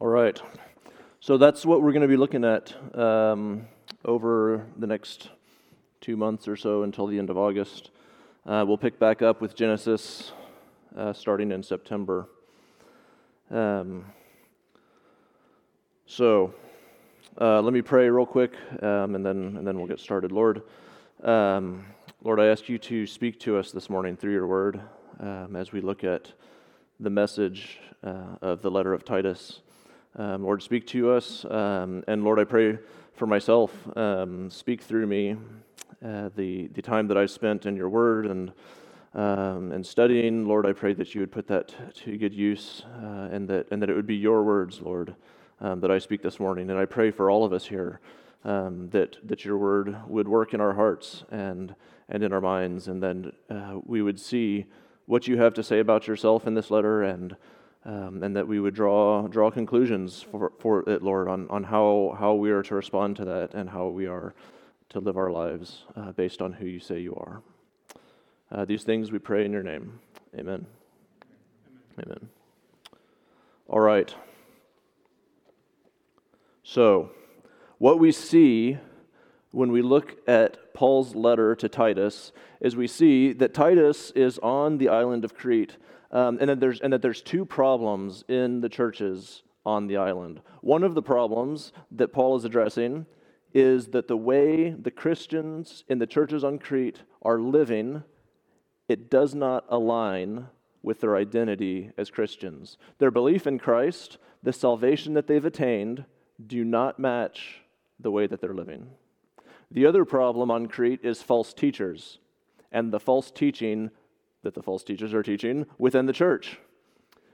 All right. So that's what we're going to be looking at um, over the next two months or so until the end of August. Uh, we'll pick back up with Genesis uh, starting in September. Um, so uh, let me pray real quick, um, and then and then we'll get started. Lord, um, Lord, I ask you to speak to us this morning through your word um, as we look at the message uh, of the letter of Titus. Um, Lord, speak to us. Um, and Lord, I pray for myself. Um, speak through me uh, the, the time that I've spent in your word and, um, and studying. Lord, I pray that you would put that to good use uh, and, that, and that it would be your words, Lord, um, that I speak this morning. And I pray for all of us here um, that, that your word would work in our hearts and, and in our minds, and then uh, we would see what you have to say about yourself in this letter and um, and that we would draw draw conclusions for, for it, Lord, on, on how, how we are to respond to that and how we are to live our lives uh, based on who you say you are. Uh, these things we pray in your name. Amen. Amen. Amen. All right. So, what we see when we look at Paul's letter to Titus is we see that Titus is on the island of Crete um, and, that there's, and that there's two problems in the churches on the island. One of the problems that Paul is addressing is that the way the Christians in the churches on Crete are living, it does not align with their identity as Christians. Their belief in Christ, the salvation that they've attained, do not match the way that they're living. The other problem on Crete is false teachers and the false teaching that the false teachers are teaching within the church.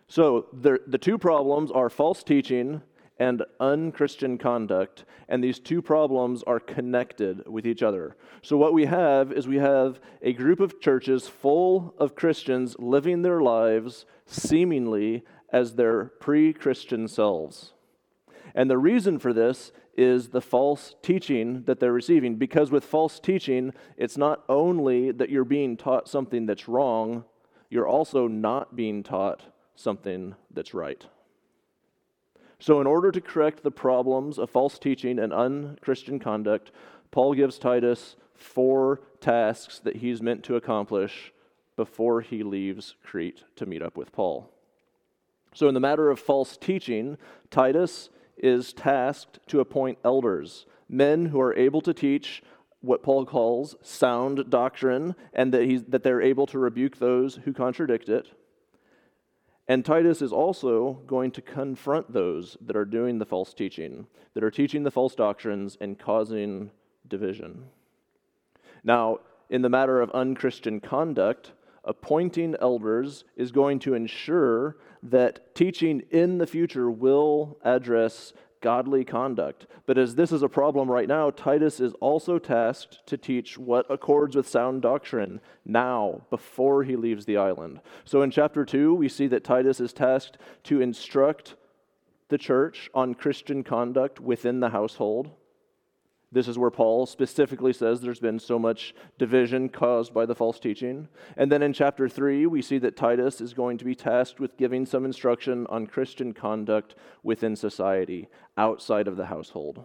So the, the two problems are false teaching and unchristian conduct, and these two problems are connected with each other. So, what we have is we have a group of churches full of Christians living their lives seemingly as their pre Christian selves. And the reason for this is the false teaching that they're receiving. Because with false teaching, it's not only that you're being taught something that's wrong, you're also not being taught something that's right. So, in order to correct the problems of false teaching and unchristian conduct, Paul gives Titus four tasks that he's meant to accomplish before he leaves Crete to meet up with Paul. So, in the matter of false teaching, Titus is tasked to appoint elders, men who are able to teach what Paul calls sound doctrine, and that, he's, that they're able to rebuke those who contradict it. And Titus is also going to confront those that are doing the false teaching, that are teaching the false doctrines and causing division. Now, in the matter of unchristian conduct, appointing elders is going to ensure that teaching in the future will address godly conduct. But as this is a problem right now, Titus is also tasked to teach what accords with sound doctrine now, before he leaves the island. So in chapter 2, we see that Titus is tasked to instruct the church on Christian conduct within the household. This is where Paul specifically says there's been so much division caused by the false teaching. And then in chapter 3, we see that Titus is going to be tasked with giving some instruction on Christian conduct within society, outside of the household.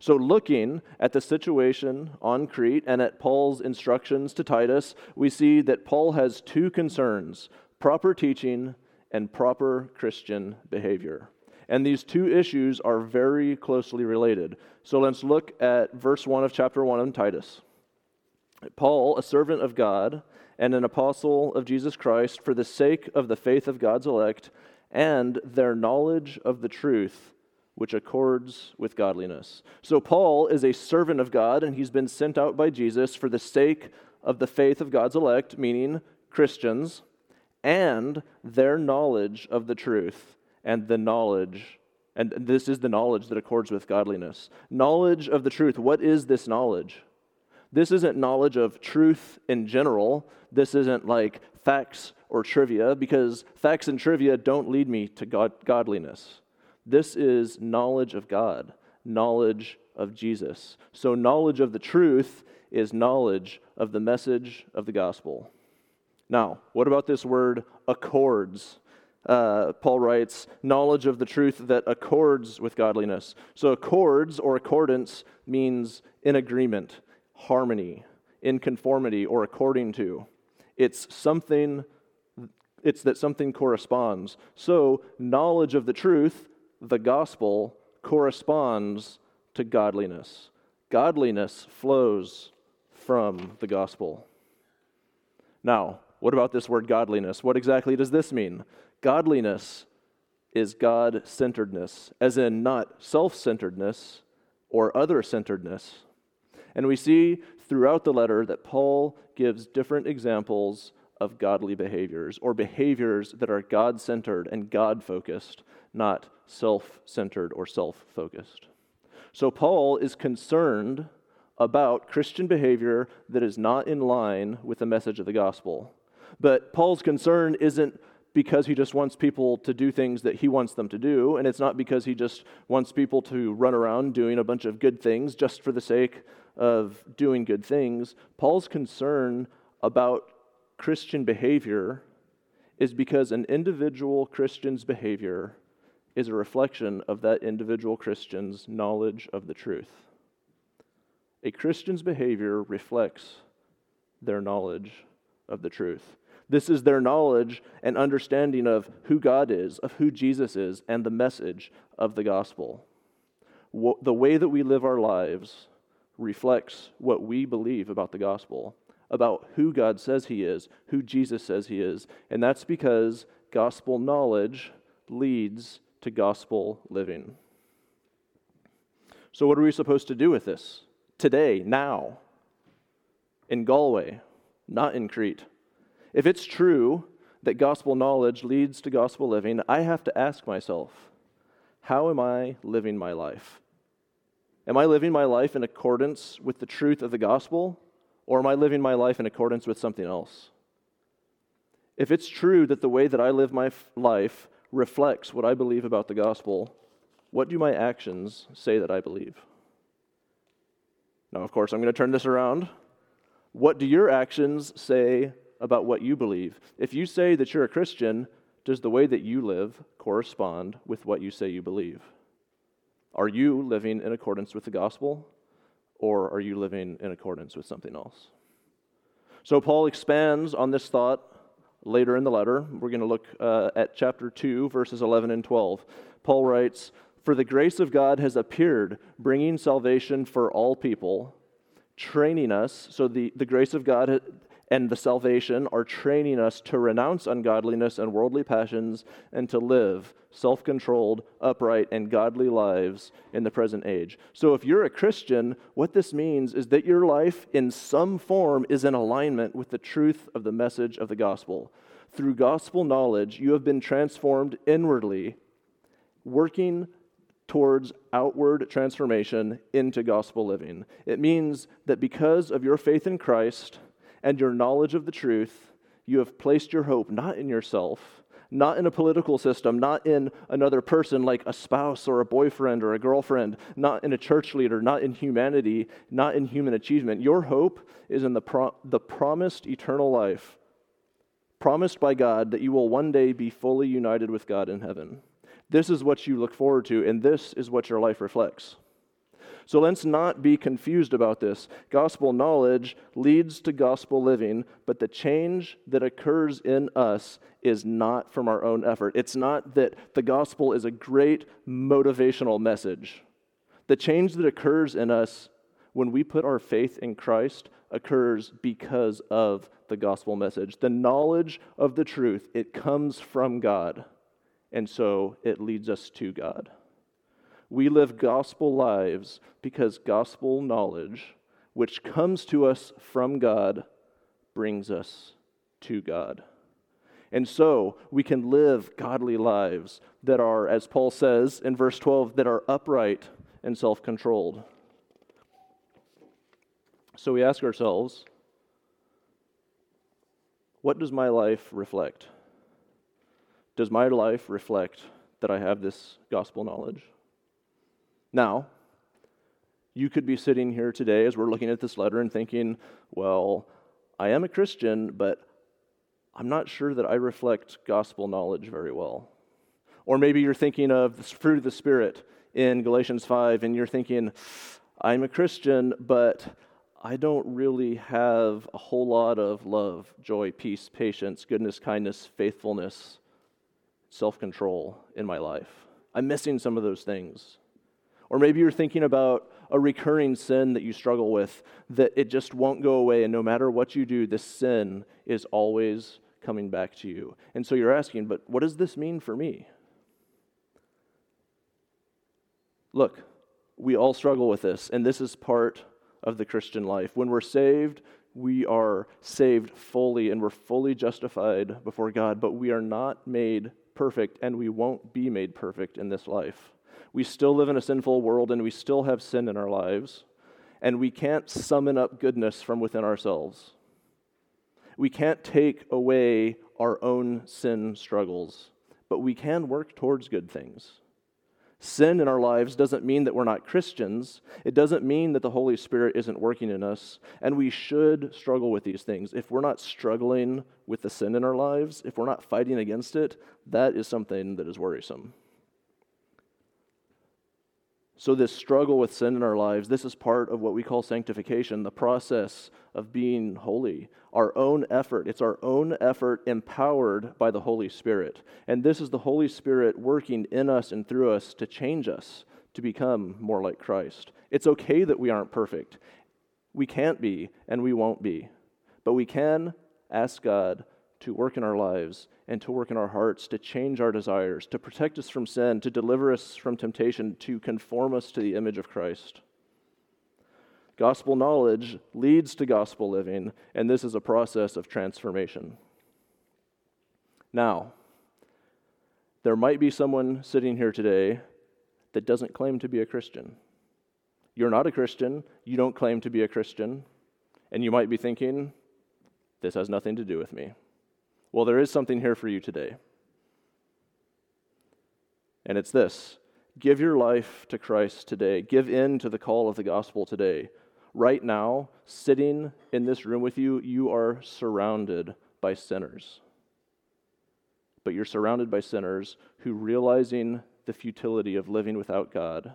So, looking at the situation on Crete and at Paul's instructions to Titus, we see that Paul has two concerns proper teaching and proper Christian behavior. And these two issues are very closely related. So let's look at verse 1 of chapter 1 in Titus. Paul, a servant of God and an apostle of Jesus Christ, for the sake of the faith of God's elect and their knowledge of the truth, which accords with godliness. So, Paul is a servant of God, and he's been sent out by Jesus for the sake of the faith of God's elect, meaning Christians, and their knowledge of the truth and the knowledge. And this is the knowledge that accords with godliness. Knowledge of the truth. What is this knowledge? This isn't knowledge of truth in general. This isn't like facts or trivia, because facts and trivia don't lead me to God, godliness. This is knowledge of God, knowledge of Jesus. So, knowledge of the truth is knowledge of the message of the gospel. Now, what about this word accords? Uh, Paul writes, knowledge of the truth that accords with godliness. So, accords or accordance means in agreement, harmony, in conformity, or according to. It's something, it's that something corresponds. So, knowledge of the truth, the gospel, corresponds to godliness. Godliness flows from the gospel. Now, what about this word godliness? What exactly does this mean? Godliness is God centeredness, as in not self centeredness or other centeredness. And we see throughout the letter that Paul gives different examples of godly behaviors or behaviors that are God centered and God focused, not self centered or self focused. So Paul is concerned about Christian behavior that is not in line with the message of the gospel. But Paul's concern isn't because he just wants people to do things that he wants them to do, and it's not because he just wants people to run around doing a bunch of good things just for the sake of doing good things. Paul's concern about Christian behavior is because an individual Christian's behavior is a reflection of that individual Christian's knowledge of the truth. A Christian's behavior reflects their knowledge of the truth. This is their knowledge and understanding of who God is, of who Jesus is, and the message of the gospel. The way that we live our lives reflects what we believe about the gospel, about who God says He is, who Jesus says He is. And that's because gospel knowledge leads to gospel living. So, what are we supposed to do with this? today, now, in Galway, not in Crete. If it's true that gospel knowledge leads to gospel living, I have to ask myself, how am I living my life? Am I living my life in accordance with the truth of the gospel, or am I living my life in accordance with something else? If it's true that the way that I live my life reflects what I believe about the gospel, what do my actions say that I believe? Now, of course, I'm going to turn this around. What do your actions say about what you believe? If you say that you're a Christian, does the way that you live correspond with what you say you believe? Are you living in accordance with the gospel, or are you living in accordance with something else? So, Paul expands on this thought later in the letter. We're going to look uh, at chapter 2, verses 11 and 12. Paul writes, for the grace of God has appeared, bringing salvation for all people, training us. So the, the grace of God and the salvation are training us to renounce ungodliness and worldly passions and to live self controlled, upright, and godly lives in the present age. So, if you're a Christian, what this means is that your life in some form is in alignment with the truth of the message of the gospel. Through gospel knowledge, you have been transformed inwardly, working towards outward transformation into gospel living. It means that because of your faith in Christ and your knowledge of the truth, you have placed your hope not in yourself, not in a political system, not in another person like a spouse or a boyfriend or a girlfriend, not in a church leader, not in humanity, not in human achievement. Your hope is in the, pro- the promised eternal life, promised by God that you will one day be fully united with God in heaven. This is what you look forward to, and this is what your life reflects. So let's not be confused about this. Gospel knowledge leads to gospel living, but the change that occurs in us is not from our own effort. It's not that the gospel is a great motivational message. The change that occurs in us when we put our faith in Christ occurs because of the gospel message. The knowledge of the truth, it comes from God and so it leads us to God. We live gospel lives because gospel knowledge, which comes to us from God, brings us to God. And so we can live godly lives that are, as Paul says in verse 12, that are upright and self controlled. So we ask ourselves, what does my life reflect? Does my life reflect that I have this gospel knowledge? Now, you could be sitting here today as we're looking at this letter and thinking, well, I am a Christian, but I'm not sure that I reflect gospel knowledge very well. Or maybe you're thinking of the fruit of the Spirit in Galatians 5, and you're thinking, I'm a Christian, but I don't really have a whole lot of love, joy, peace, patience, goodness, kindness, faithfulness, self control in my life. I'm missing some of those things. Or maybe you're thinking about a recurring sin that you struggle with, that it just won't go away, and no matter what you do, this sin is always coming back to you. And so you're asking, but what does this mean for me? Look, we all struggle with this, and this is part of the Christian life. When we're saved, we are saved fully and we're fully justified before God, but we are not made perfect and we won't be made perfect in this life. We still live in a sinful world and we still have sin in our lives, and we can't summon up goodness from within ourselves. We can't take away our own sin struggles, but we can work towards good things. Sin in our lives doesn't mean that we're not Christians. It doesn't mean that the Holy Spirit isn't working in us. And we should struggle with these things. If we're not struggling with the sin in our lives, if we're not fighting against it, that is something that is worrisome. So, this struggle with sin in our lives, this is part of what we call sanctification, the process of being holy, our own effort. It's our own effort empowered by the Holy Spirit. And this is the Holy Spirit working in us and through us to change us to become more like Christ. It's okay that we aren't perfect. We can't be, and we won't be. But we can ask God to work in our lives and to work in our hearts, to change our desires, to protect us from sin, to deliver us from temptation, to conform us to the image of Christ. Gospel knowledge leads to gospel living, and this is a process of transformation. Now, there might be someone sitting here today that doesn't claim to be a Christian. You're not a Christian, you don't claim to be a Christian, and you might be thinking, this has nothing to do with me. Well, there is something here for you today. And it's this give your life to Christ today. Give in to the call of the gospel today. Right now, sitting in this room with you, you are surrounded by sinners. But you're surrounded by sinners who, realizing the futility of living without God,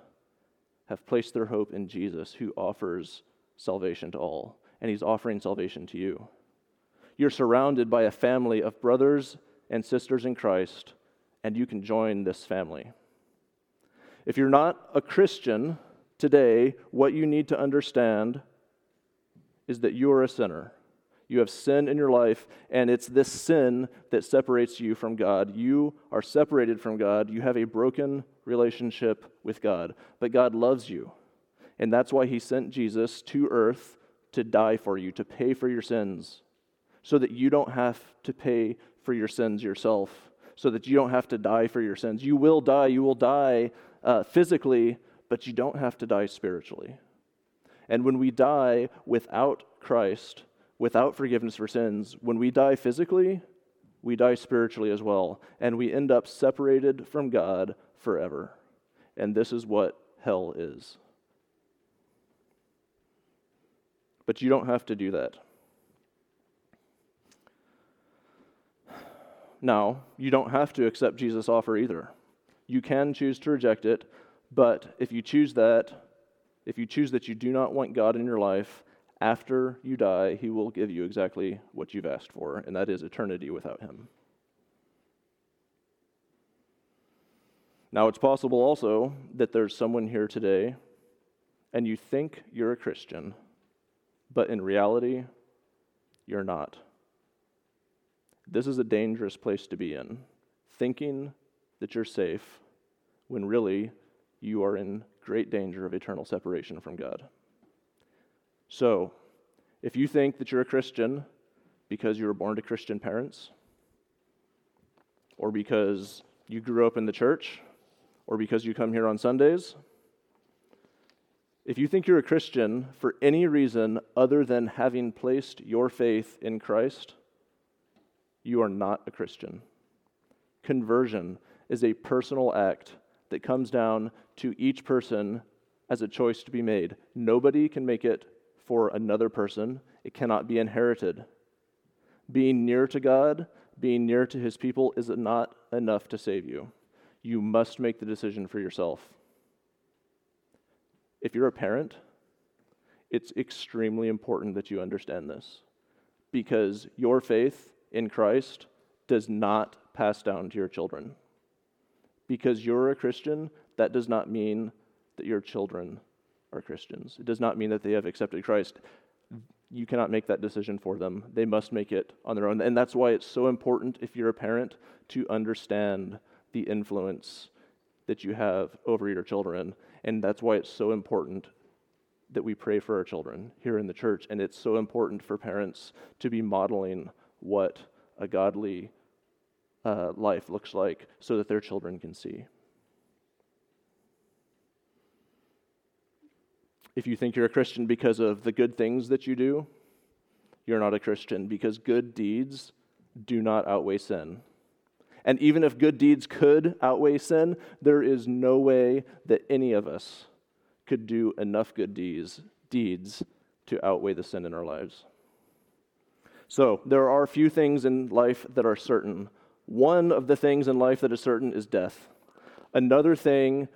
have placed their hope in Jesus, who offers salvation to all. And he's offering salvation to you you're surrounded by a family of brothers and sisters in Christ, and you can join this family. If you're not a Christian today, what you need to understand is that you are a sinner. You have sin in your life, and it's this sin that separates you from God. You are separated from God. You have a broken relationship with God, but God loves you. And that's why He sent Jesus to earth to die for you, to pay for your sins so that you don't have to pay for your sins yourself, so that you don't have to die for your sins. You will die, you will die uh, physically, but you don't have to die spiritually. And when we die without Christ, without forgiveness for sins, when we die physically, we die spiritually as well. And we end up separated from God forever. And this is what hell is. But you don't have to do that. Now, you don't have to accept Jesus' offer either. You can choose to reject it, but if you choose that, if you choose that you do not want God in your life, after you die, He will give you exactly what you've asked for, and that is eternity without Him. Now, it's possible also that there's someone here today and you think you're a Christian, but in reality, you're not. This is a dangerous place to be in, thinking that you're safe when really you are in great danger of eternal separation from God. So, if you think that you're a Christian because you were born to Christian parents, or because you grew up in the church, or because you come here on Sundays, if you think you're a Christian for any reason other than having placed your faith in Christ, you are not a Christian. Conversion is a personal act that comes down to each person as a choice to be made. Nobody can make it for another person, it cannot be inherited. Being near to God, being near to his people, is not enough to save you. You must make the decision for yourself. If you're a parent, it's extremely important that you understand this because your faith in Christ does not pass down to your children. Because you're a Christian, that does not mean that your children are Christians. It does not mean that they have accepted Christ. You cannot make that decision for them. They must make it on their own. And that's why it's so important, if you're a parent, to understand the influence that you have over your children. And that's why it's so important that we pray for our children here in the church. And it's so important for parents to be modeling what a godly uh, life looks like so that their children can see. If you think you're a Christian because of the good things that you do, you're not a Christian because good deeds do not outweigh sin. And even if good deeds could outweigh sin, there is no way that any of us could do enough good deeds, deeds to outweigh the sin in our lives. So, there are a few things in life that are certain. One of the things in life that is certain is death. Another thing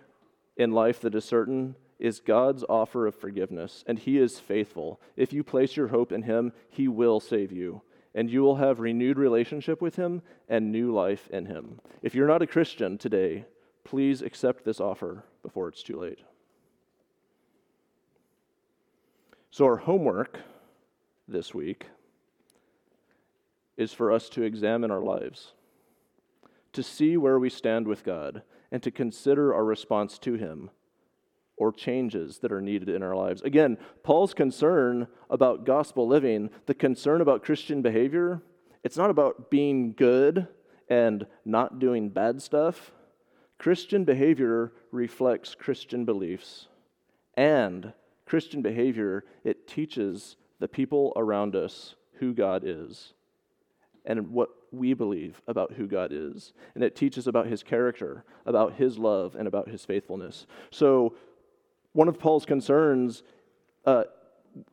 in life that is certain is God's offer of forgiveness, and He is faithful. If you place your hope in Him, He will save you, and you will have renewed relationship with Him and new life in Him. If you're not a Christian today, please accept this offer before it's too late. So, our homework this week is for us to examine our lives, to see where we stand with God, and to consider our response to Him or changes that are needed in our lives. Again, Paul's concern about gospel living, the concern about Christian behavior, it's not about being good and not doing bad stuff. Christian behavior reflects Christian beliefs. And Christian behavior, it teaches the people around us who God is and what we believe about who God is. And it teaches about his character, about his love, and about his faithfulness. So, one of Paul's concerns uh,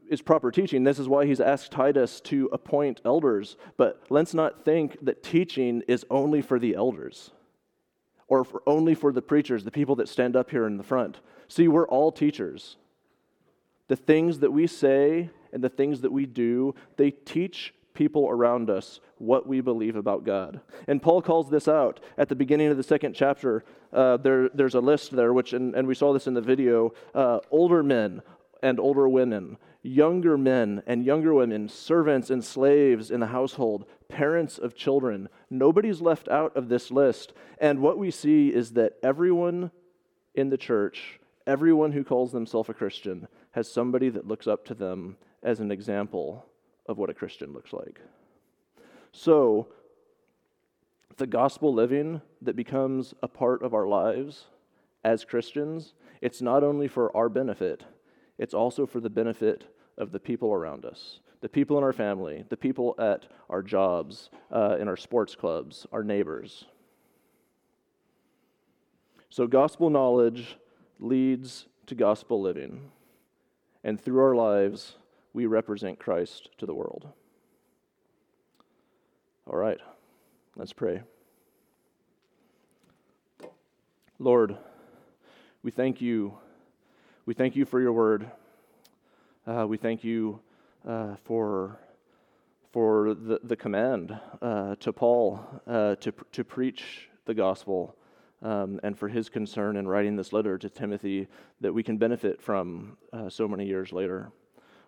is proper teaching. This is why he's asked Titus to appoint elders. But let's not think that teaching is only for the elders or for only for the preachers, the people that stand up here in the front. See, we're all teachers. The things that we say and the things that we do, they teach people around us what we believe about God. And Paul calls this out at the beginning of the second chapter. Uh, there, there's a list there, which, and, and we saw this in the video uh, older men and older women, younger men and younger women, servants and slaves in the household, parents of children. Nobody's left out of this list. And what we see is that everyone in the church, everyone who calls themselves a Christian, has somebody that looks up to them as an example of what a Christian looks like. So, the gospel living that becomes a part of our lives as Christians, it's not only for our benefit, it's also for the benefit of the people around us the people in our family, the people at our jobs, uh, in our sports clubs, our neighbors. So, gospel knowledge leads to gospel living. And through our lives, we represent Christ to the world. All right, let's pray. Lord, we thank you. We thank you for your word. Uh, we thank you uh, for, for the, the command uh, to Paul uh, to, to preach the gospel um, and for his concern in writing this letter to Timothy that we can benefit from uh, so many years later.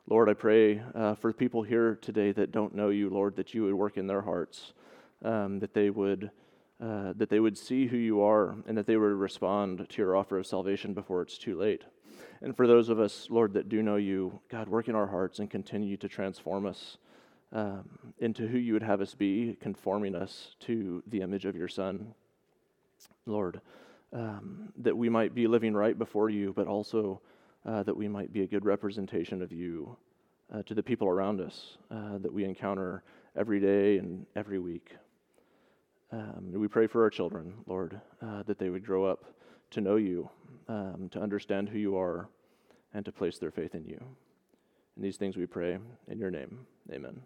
Lord, I pray uh, for people here today that don't know you, Lord, that you would work in their hearts, um, that they would. Uh, that they would see who you are and that they would respond to your offer of salvation before it's too late. And for those of us, Lord, that do know you, God, work in our hearts and continue to transform us um, into who you would have us be, conforming us to the image of your Son. Lord, um, that we might be living right before you, but also uh, that we might be a good representation of you uh, to the people around us uh, that we encounter every day and every week. Um, we pray for our children, Lord, uh, that they would grow up to know you, um, to understand who you are, and to place their faith in you. In these things we pray in your name. Amen.